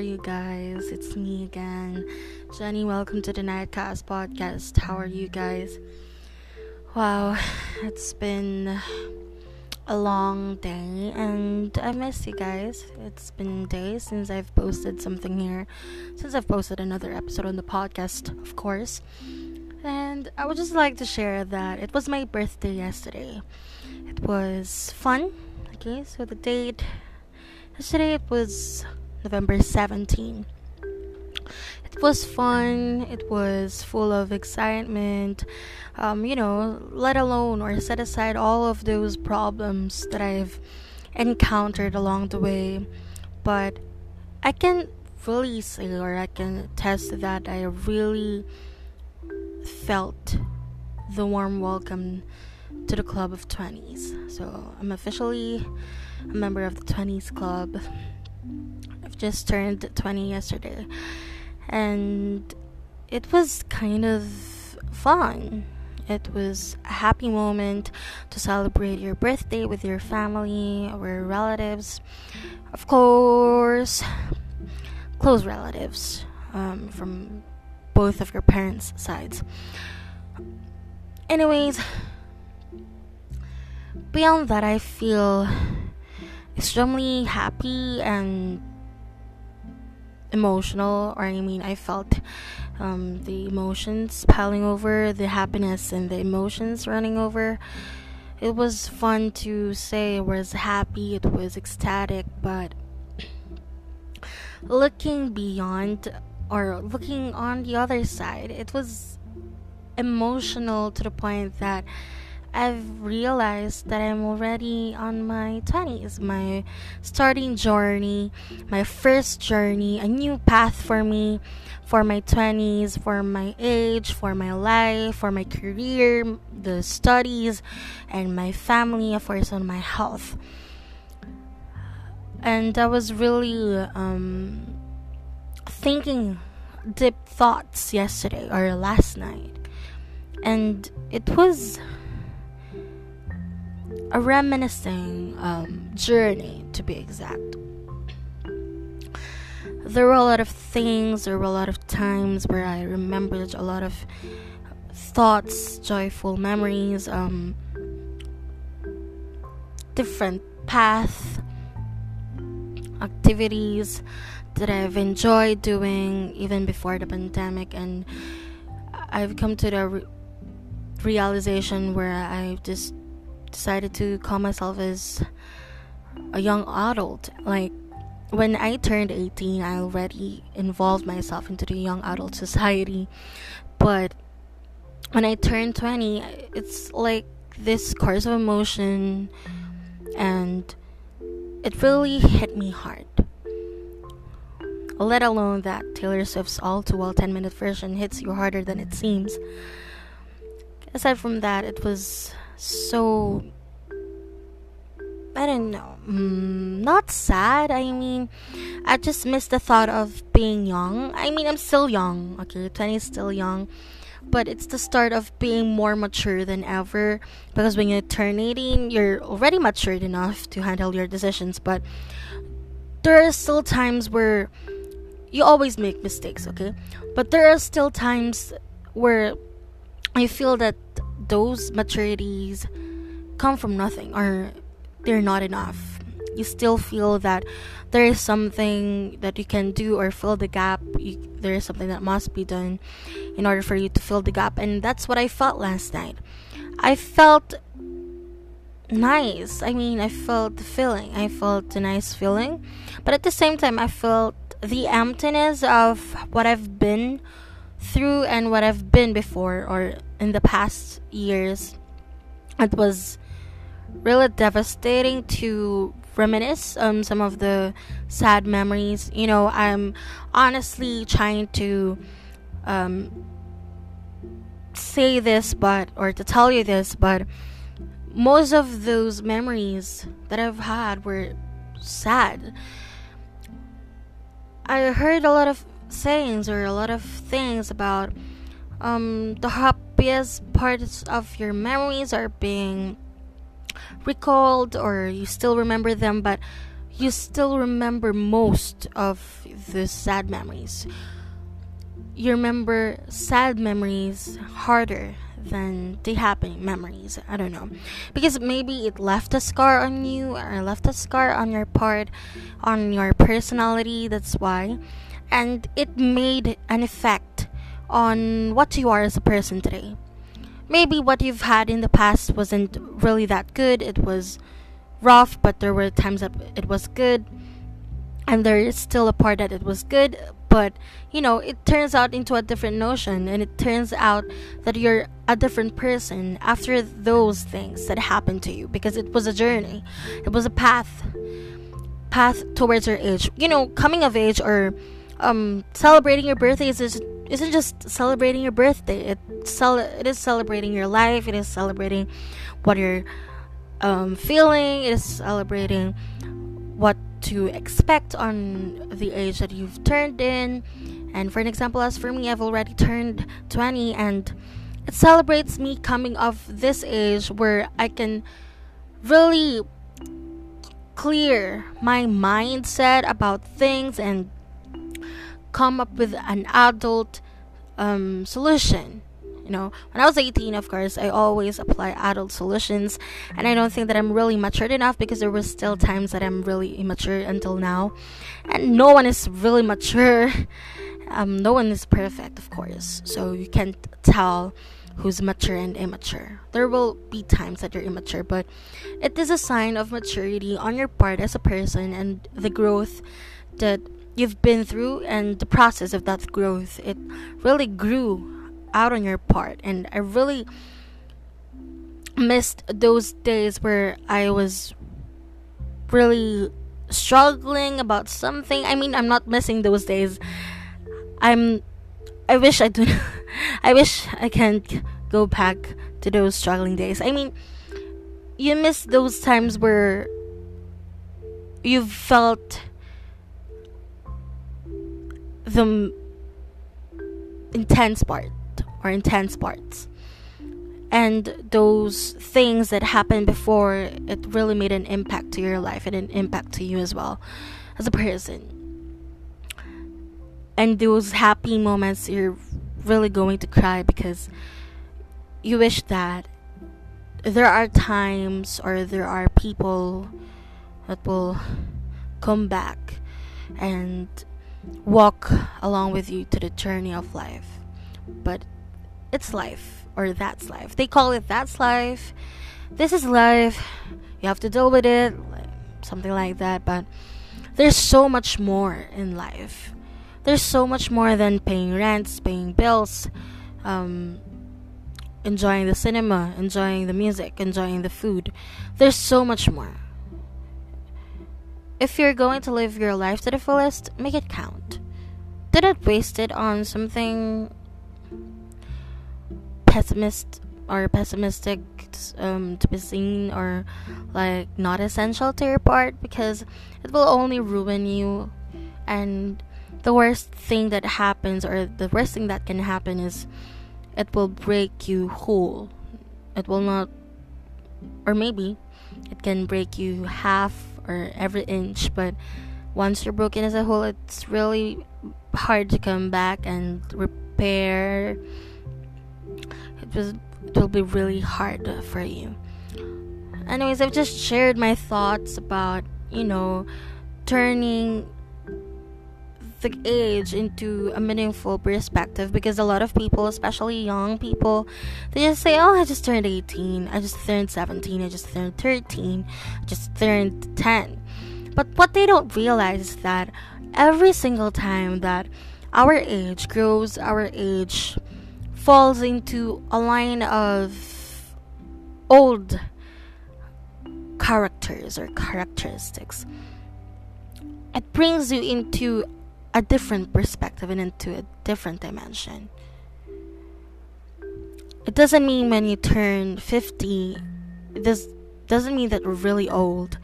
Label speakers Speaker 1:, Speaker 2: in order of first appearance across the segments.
Speaker 1: you guys? It's me again, Jenny. Welcome to the Nightcast podcast. How are you guys? Wow, it's been a long day and I miss you guys. It's been days since I've posted something here, since I've posted another episode on the podcast, of course. And I would just like to share that it was my birthday yesterday. It was fun. Okay, so the date yesterday it was November 17. It was fun. It was full of excitement. Um, you know, let alone or set aside all of those problems that I've encountered along the way. But I can fully say or I can attest that I really felt the warm welcome to the club of 20s. So I'm officially a member of the 20s club. I've just turned 20 yesterday. And it was kind of fun. It was a happy moment to celebrate your birthday with your family or relatives. Of course, close relatives um, from both of your parents' sides. Anyways, beyond that, I feel extremely happy and emotional, or I mean, I felt um, the emotions piling over, the happiness and the emotions running over. It was fun to say it was happy, it was ecstatic, but looking beyond or looking on the other side, it was emotional to the point that I've realized that I'm already on my 20s, my starting journey, my first journey, a new path for me, for my 20s, for my age, for my life, for my career, the studies, and my family, of course, on my health. And I was really um, thinking deep thoughts yesterday or last night, and it was a reminiscing um, journey, to be exact. There were a lot of things, there were a lot of times where I remembered a lot of thoughts, joyful memories, um, different paths, activities that I've enjoyed doing even before the pandemic, and I've come to the re- realization where I've just decided to call myself as a young adult. Like when I turned 18, I already involved myself into the young adult society. But when I turned 20, it's like this course of emotion and it really hit me hard. Let alone that Taylor Swift's all too well 10 minute version hits you harder than it seems. Aside from that, it was so I don't know, mm, not sad. I mean, I just miss the thought of being young. I mean, I'm still young. Okay, 20 is still young, but it's the start of being more mature than ever. Because when you turn 18, you're already matured enough to handle your decisions. But there are still times where you always make mistakes. Okay, but there are still times where I feel that those maturities come from nothing or they're not enough. You still feel that there is something that you can do or fill the gap. You, there is something that must be done in order for you to fill the gap. And that's what I felt last night. I felt nice. I mean, I felt the feeling. I felt a nice feeling. But at the same time, I felt the emptiness of what I've been through and what I've been before or in the past years. It was really devastating to reminisce um some of the sad memories. You know, I'm honestly trying to um say this but or to tell you this, but most of those memories that I've had were sad. I heard a lot of sayings or a lot of things about um, the happiest parts of your memories are being recalled or you still remember them but you still remember most of the sad memories. You remember sad memories harder than the happy memories. I don't know. Because maybe it left a scar on you or left a scar on your part, on your personality. That's why. And it made an effect on what you are as a person today. Maybe what you've had in the past wasn't really that good. It was rough, but there were times that it was good. And there is still a part that it was good, but you know, it turns out into a different notion, and it turns out that you're a different person after those things that happened to you because it was a journey, it was a path, path towards your age. You know, coming of age or um, celebrating your birthday is isn't just celebrating your birthday. It cel- it is celebrating your life. It is celebrating what you're um, feeling. It is celebrating what to expect on the age that you've turned in. And for an example, as for me, I've already turned 20 and it celebrates me coming of this age where I can really clear my mindset about things and come up with an adult um, solution. You know when i was 18 of course i always apply adult solutions and i don't think that i'm really matured enough because there were still times that i'm really immature until now. And no one is really mature. Um, no one is perfect of course so you can't tell who's mature and immature. There will be times that you're immature but it is a sign of maturity on your part as a person and the growth that you've been through and the process of that growth it really grew out on your part. And i really missed those days where i was really struggling about something. I mean i'm not missing those days. I'm i wish i do i wish i can't go back to those struggling days. I mean you miss those times where you felt the intense part or intense parts. And those things that happened before, it really made an impact to your life and an impact to you as well as a person. And those happy moments, you're really going to cry because you wish that there are times or there are people that will come back and walk along with you to the journey of life. But it's life or that's life. They call it that's life. This is life. You have to deal with it, something like that. But there's so much more in life. There's so much more than paying rents, paying bills, um, enjoying the cinema, enjoying the music, enjoying the food. There's so much more. If you're going to live your life to the fullest, make it count. Didn't waste it on something pessimist or pessimistic um, to be seen or like not essential to your part because it will only ruin you and the worst thing that happens or the worst thing that can happen is it will break you whole it will not or maybe it can break you half or every inch but once you're broken as a whole it's really hard to come back and repair it was it will be really hard for you. Anyways, I've just shared my thoughts about, you know, turning the age into a meaningful perspective because a lot of people, especially young people, they just say, Oh, I just turned 18, I just turned 17, I just turned 13, I just turned 10. But what they don't realize is that every single time that our age grows, our age falls into a line of old characters or characteristics. It brings you into a different perspective and into a different dimension. It doesn't mean when you turn 50, this doesn't mean that we're really old.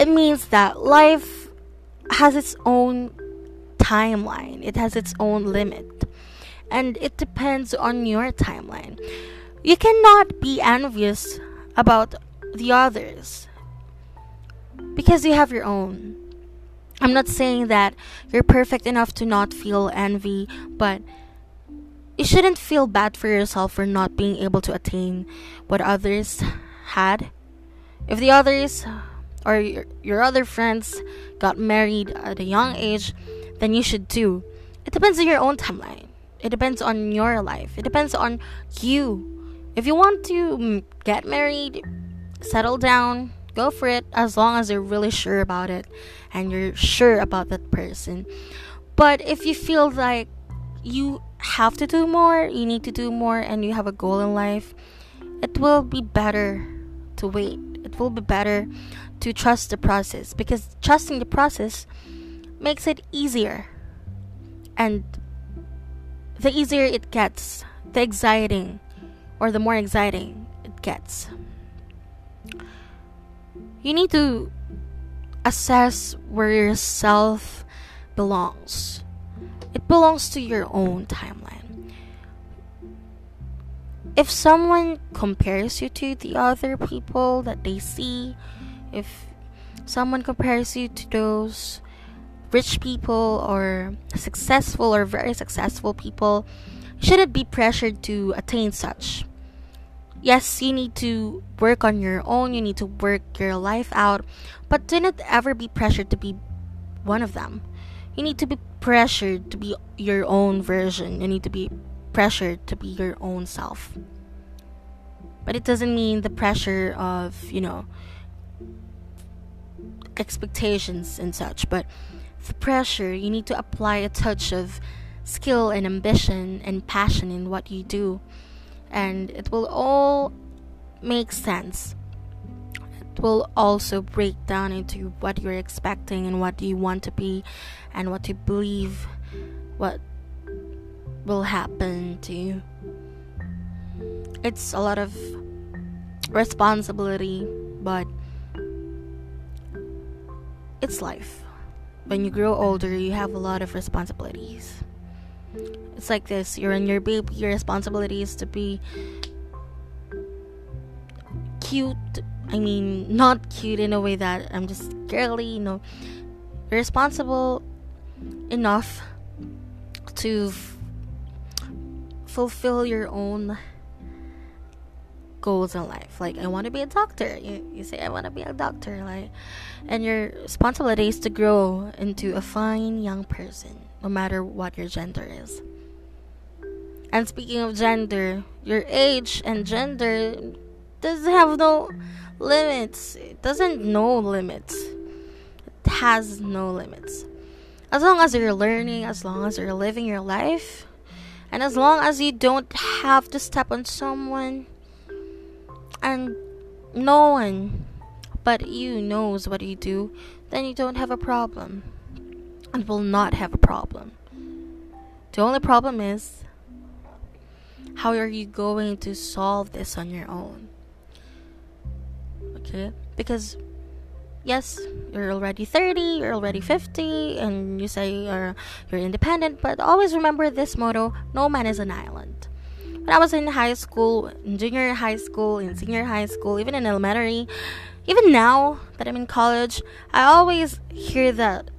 Speaker 1: It means that life has its own timeline, it has its own limit and it depends on your timeline. You cannot be envious about the others because you have your own. I'm not saying that you're perfect enough to not feel envy, but you shouldn't feel bad for yourself for not being able to attain what others had. If the others or your, other friends got married at a young age, then you should too. It depends on your own timeline. It depends on your life. It depends on you. If you want to get married, settle down, go for it as long as you're really sure about it and you're sure about that person. But if you feel like you have to do more, you need to do more, and you have a goal in life, it will be better to wait. It will be better to trust the process because trusting the process makes it easier. And the easier it gets, the exciting or the more exciting it gets. You need to assess where yourself belongs it belongs to your own timeline. If someone compares you to the other people that they see, if someone compares you to those rich people or successful or very successful people, shouldn't be pressured to attain such. Yes, you need to work on your own, you need to work your life out, but do not ever be pressured to be one of them. You need to be pressured to be your own version. You need to be pressured to be your own self. But it doesn't mean the pressure of, you know, expectations and such, but the pressure, you need to apply a touch of skill and ambition and passion in what you do. And it will all make sense. It will also break down into what you're expecting and what you want to be and what you believe what will happen to you. It's a lot of responsibility, but it's life. When you grow older, you have a lot of responsibilities. It's like this you're in your baby, your responsibility is to be cute. I mean, not cute in a way that I'm just girly, you know. Responsible enough to f- fulfill your own goals in life. Like, I want to be a doctor. You, you say, I want to be a doctor. Like, and your responsibility is to grow into a fine young person, no matter what your gender is. And speaking of gender, your age and gender doesn't have no limits. It doesn't know limits. It has no limits as long as you're learning, as long as you're living your life, and as long as you don't have to step on someone and no one but you knows what you do, then you don't have a problem and will not have a problem. The only problem is how are you going to solve this on your own? Okay? Because yes, you're already 30, you're already 50, and you say you're, you're independent, but always remember this motto no man is an island. When I was in high school, in junior high school, in senior high school, even in elementary, even now that I'm in college, I always hear that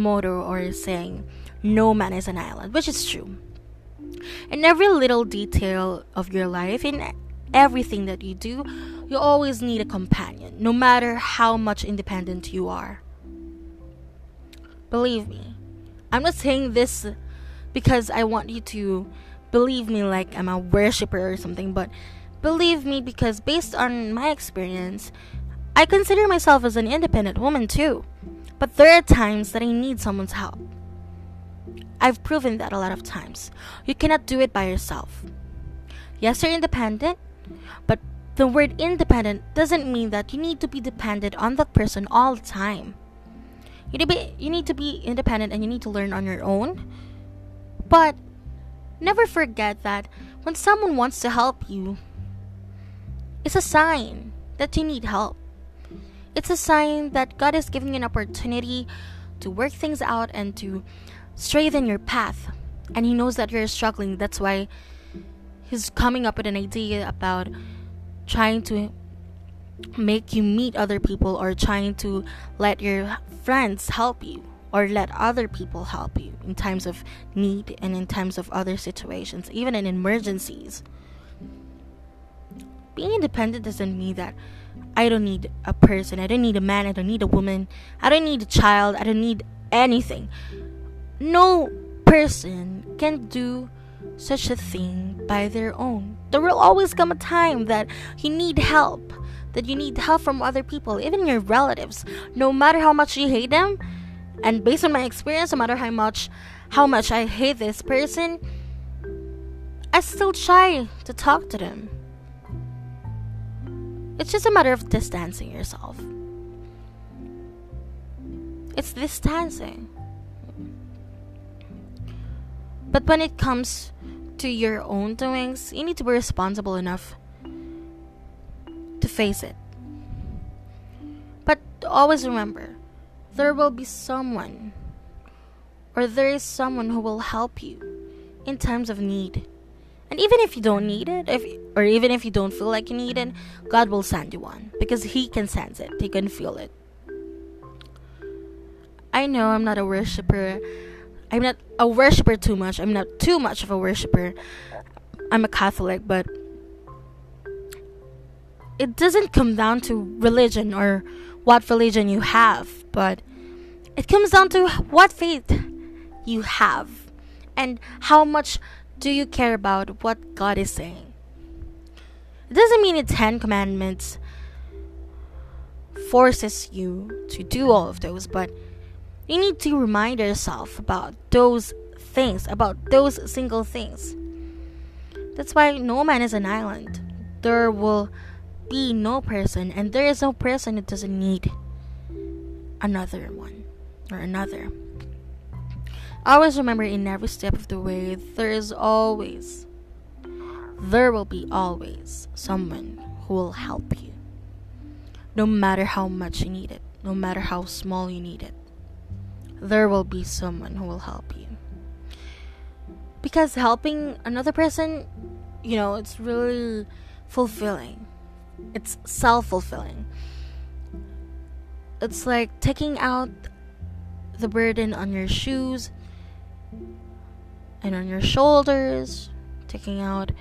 Speaker 1: motto or saying, no man is an island, which is true. In every little detail of your life, in everything that you do, you always need a companion, no matter how much independent you are. Believe me, I'm not saying this because I want you to believe me like I'm a worshiper or something, but believe me because based on my experience, I consider myself as an independent woman too. But there are times that I need someone's help. I've proven that a lot of times. You cannot do it by yourself. Yes, you're independent, but the word independent doesn't mean that you need to be dependent on that person all the time. You need, be, you need to be independent and you need to learn on your own. But never forget that when someone wants to help you, it's a sign that you need help. It's a sign that God is giving you an opportunity to work things out and to straighten your path. And He knows that you're struggling. That's why He's coming up with an idea about trying to make you meet other people or trying to let your friends help you or let other people help you in times of need and in times of other situations, even in emergencies. Being independent doesn't mean that I don't need a person, I don't need a man, I don't need a woman, I don't need a child, I don't need anything. No person can do such a thing by their own. There will always come a time that you need help, that you need help from other people, even your relatives. No matter how much you hate them, and based on my experience, no matter how much how much I hate this person, I still try to talk to them. It's just a matter of distancing yourself. It's distancing. But when it comes to your own doings, you need to be responsible enough to face it. But always remember, there will be someone, or there is someone who will help you in times of need. And even if you don't need it, if or even if you don't feel like you need it, God will send you one because He can sense it. He can feel it. I know I'm not a worshiper. I'm not a worshiper too much. I'm not too much of a worshiper. I'm a Catholic, but it doesn't come down to religion or what religion you have, but it comes down to what faith you have and how much do you care about what God is saying. It doesn't mean the Ten Commandments forces you to do all of those, but you need to remind yourself about those things, about those single things. That's why no man is an island. There will be no person, and there is no person that doesn't need another one or another. Always remember in every step of the way, there is always, there will be always someone who will help you. No matter how much you need it, no matter how small you need it, there will be someone who will help you. Because helping another person, you know, it's really fulfilling it's self fulfilling. It's like taking out the burden on your shoes and on your shoulders, taking out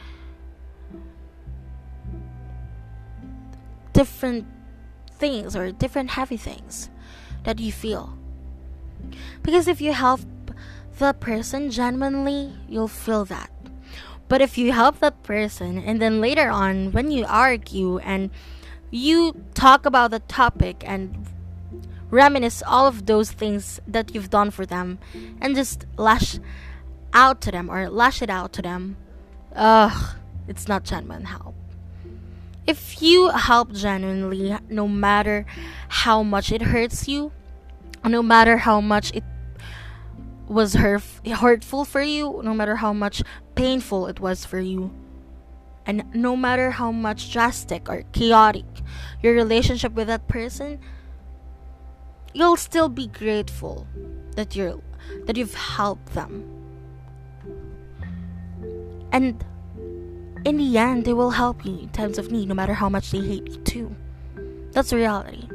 Speaker 1: different things or different heavy things that you feel. Because if you help the person genuinely, you'll feel that. But if you help that person and then later on when you argue and you talk about the topic and reminisce all of those things that you've done for them and just lash out to them or lash it out to them, ugh, it's not genuine help. If you help genuinely, no matter how much it hurts you, no matter how much it was hurt, hurtful for you, no matter how much painful it was for you, and no matter how much drastic or chaotic your relationship with that person, you'll still be grateful that you're that you've helped them. And in the end, they will help you in times of need, no matter how much they hate you too. That's the reality.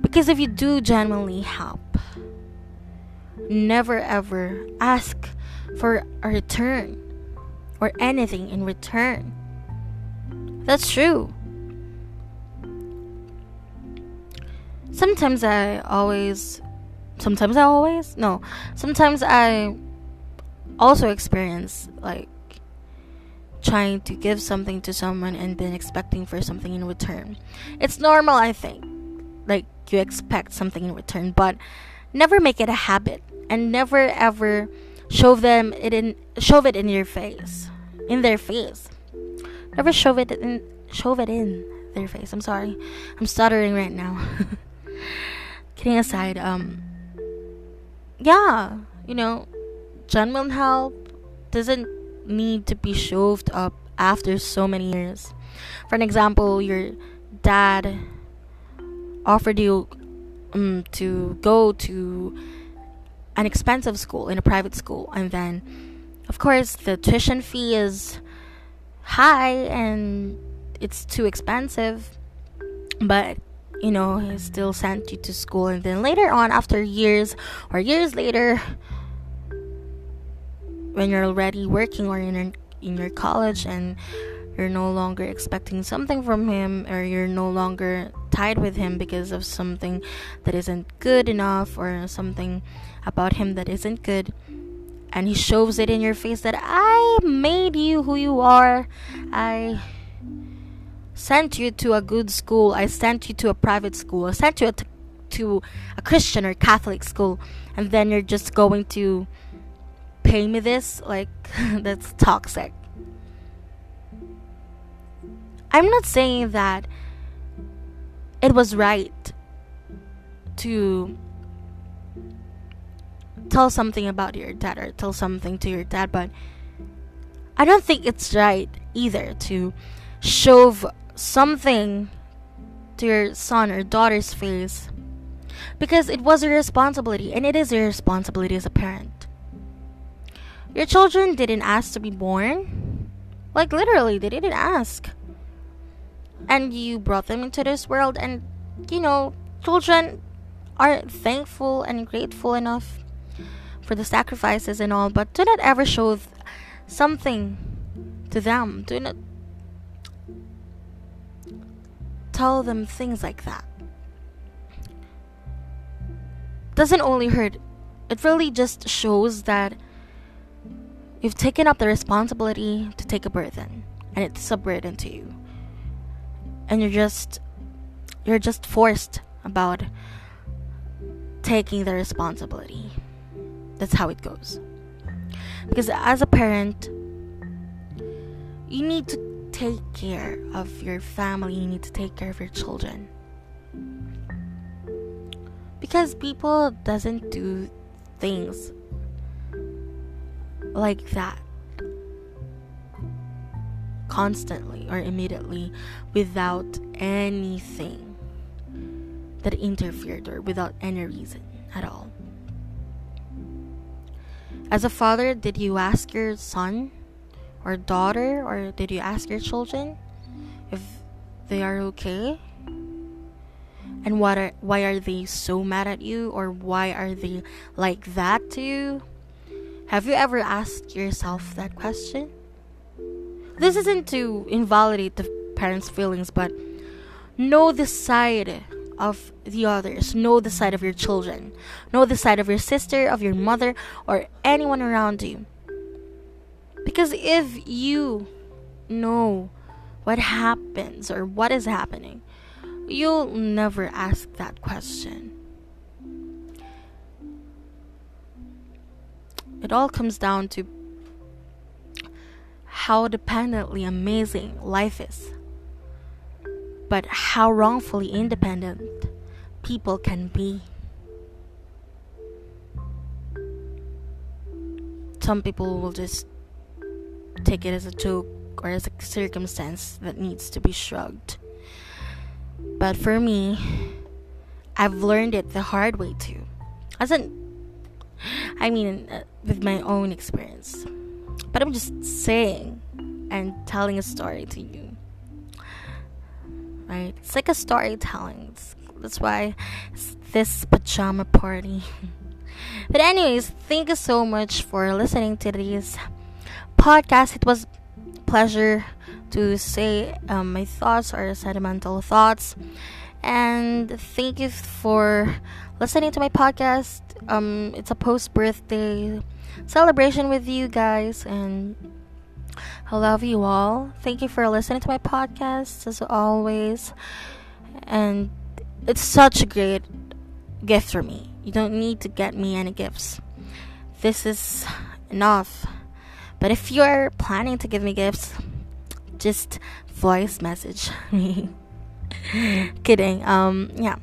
Speaker 1: Because if you do genuinely help, never ever ask for a return or anything in return. That's true. Sometimes I always, sometimes I always, no, sometimes I also experience like trying to give something to someone and then expecting for something in return. It's normal, I think. Like you expect something in return, but never make it a habit and never ever shove them it in shove it in your face in their face never shove it in shove it in their face i'm sorry i'm stuttering right now kidding aside um yeah you know genuine help doesn't need to be shoved up after so many years. For an example your dad offered you um, to go to an expensive school in a private school and then of course the tuition fee is high and it's too expensive but you know he still sent you to school. And then later on after years or years later when you're already working or in in your college and you're no longer expecting something from him or you're no longer tied with him because of something that isn't good enough or something about him that isn't good and he shows it in your face that I made you who you are. I sent you to a good school. I sent you to a private school. I sent you to, to a Christian or Catholic school. And then you're just going to pay me this like that's toxic I'm not saying that it was right to tell something about your dad or tell something to your dad, but I don't think it's right either to shove something to your son or daughter's face because it was your responsibility and it is your responsibility as a parent. Your children didn't ask to be born. Like, literally, they didn't ask. And you brought them into this world and you know children aren't thankful and grateful enough for the sacrifices and all but do not ever show th- something to them. Do not tell them things like that. Doesn't only hurt it really just shows that you've taken up the responsibility to take a burden and it's a burden to you. And you're just you're just forced about taking the responsibility. That's how it goes. Because as a parent you need to take care of your family. You need to take care of your children. Because people doesn't do things like that constantly or immediately without anything that interfered or without any reason at all. As a father, did you ask your son or daughter or did you ask your children if they are okay? And what are, why are they so mad at you or why are they like that to you? Have you ever asked yourself that question? this isn't to invalidate the parents' feelings, but know the side of the others. Know the side of your children. Know the side of your sister, of your mother, or anyone around you. Because if you know what happens or what is happening, you'll never ask that question. It all comes down to how dependently amazing life is, but how wrongfully independent people can be. Some people will just take it as a joke or as a circumstance that needs to be shrugged. But for me, I've learned it the hard way too. As in, I mean, uh, with my own experience. But I'm just saying and telling a story to you. Right? It's like a storytelling. It's, that's why this pajama party. but anyways, thank you so much for listening to this podcast. It was pleasure to say um, my thoughts or sentimental thoughts. And thank you for listening to my podcast. Um, it's a post birthday celebration with you guys and I love you all. Thank you for listening to my podcast as always. And it's such a great gift for me. You don't need to get me any gifts. This is enough. But if you're planning to give me gifts, just voice message me. Kidding. Um yeah.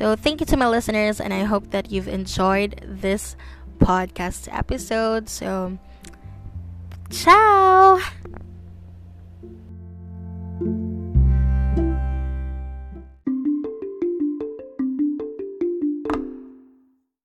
Speaker 1: So thank you to my listeners and I hope that you've enjoyed this podcast episode. So, ciao!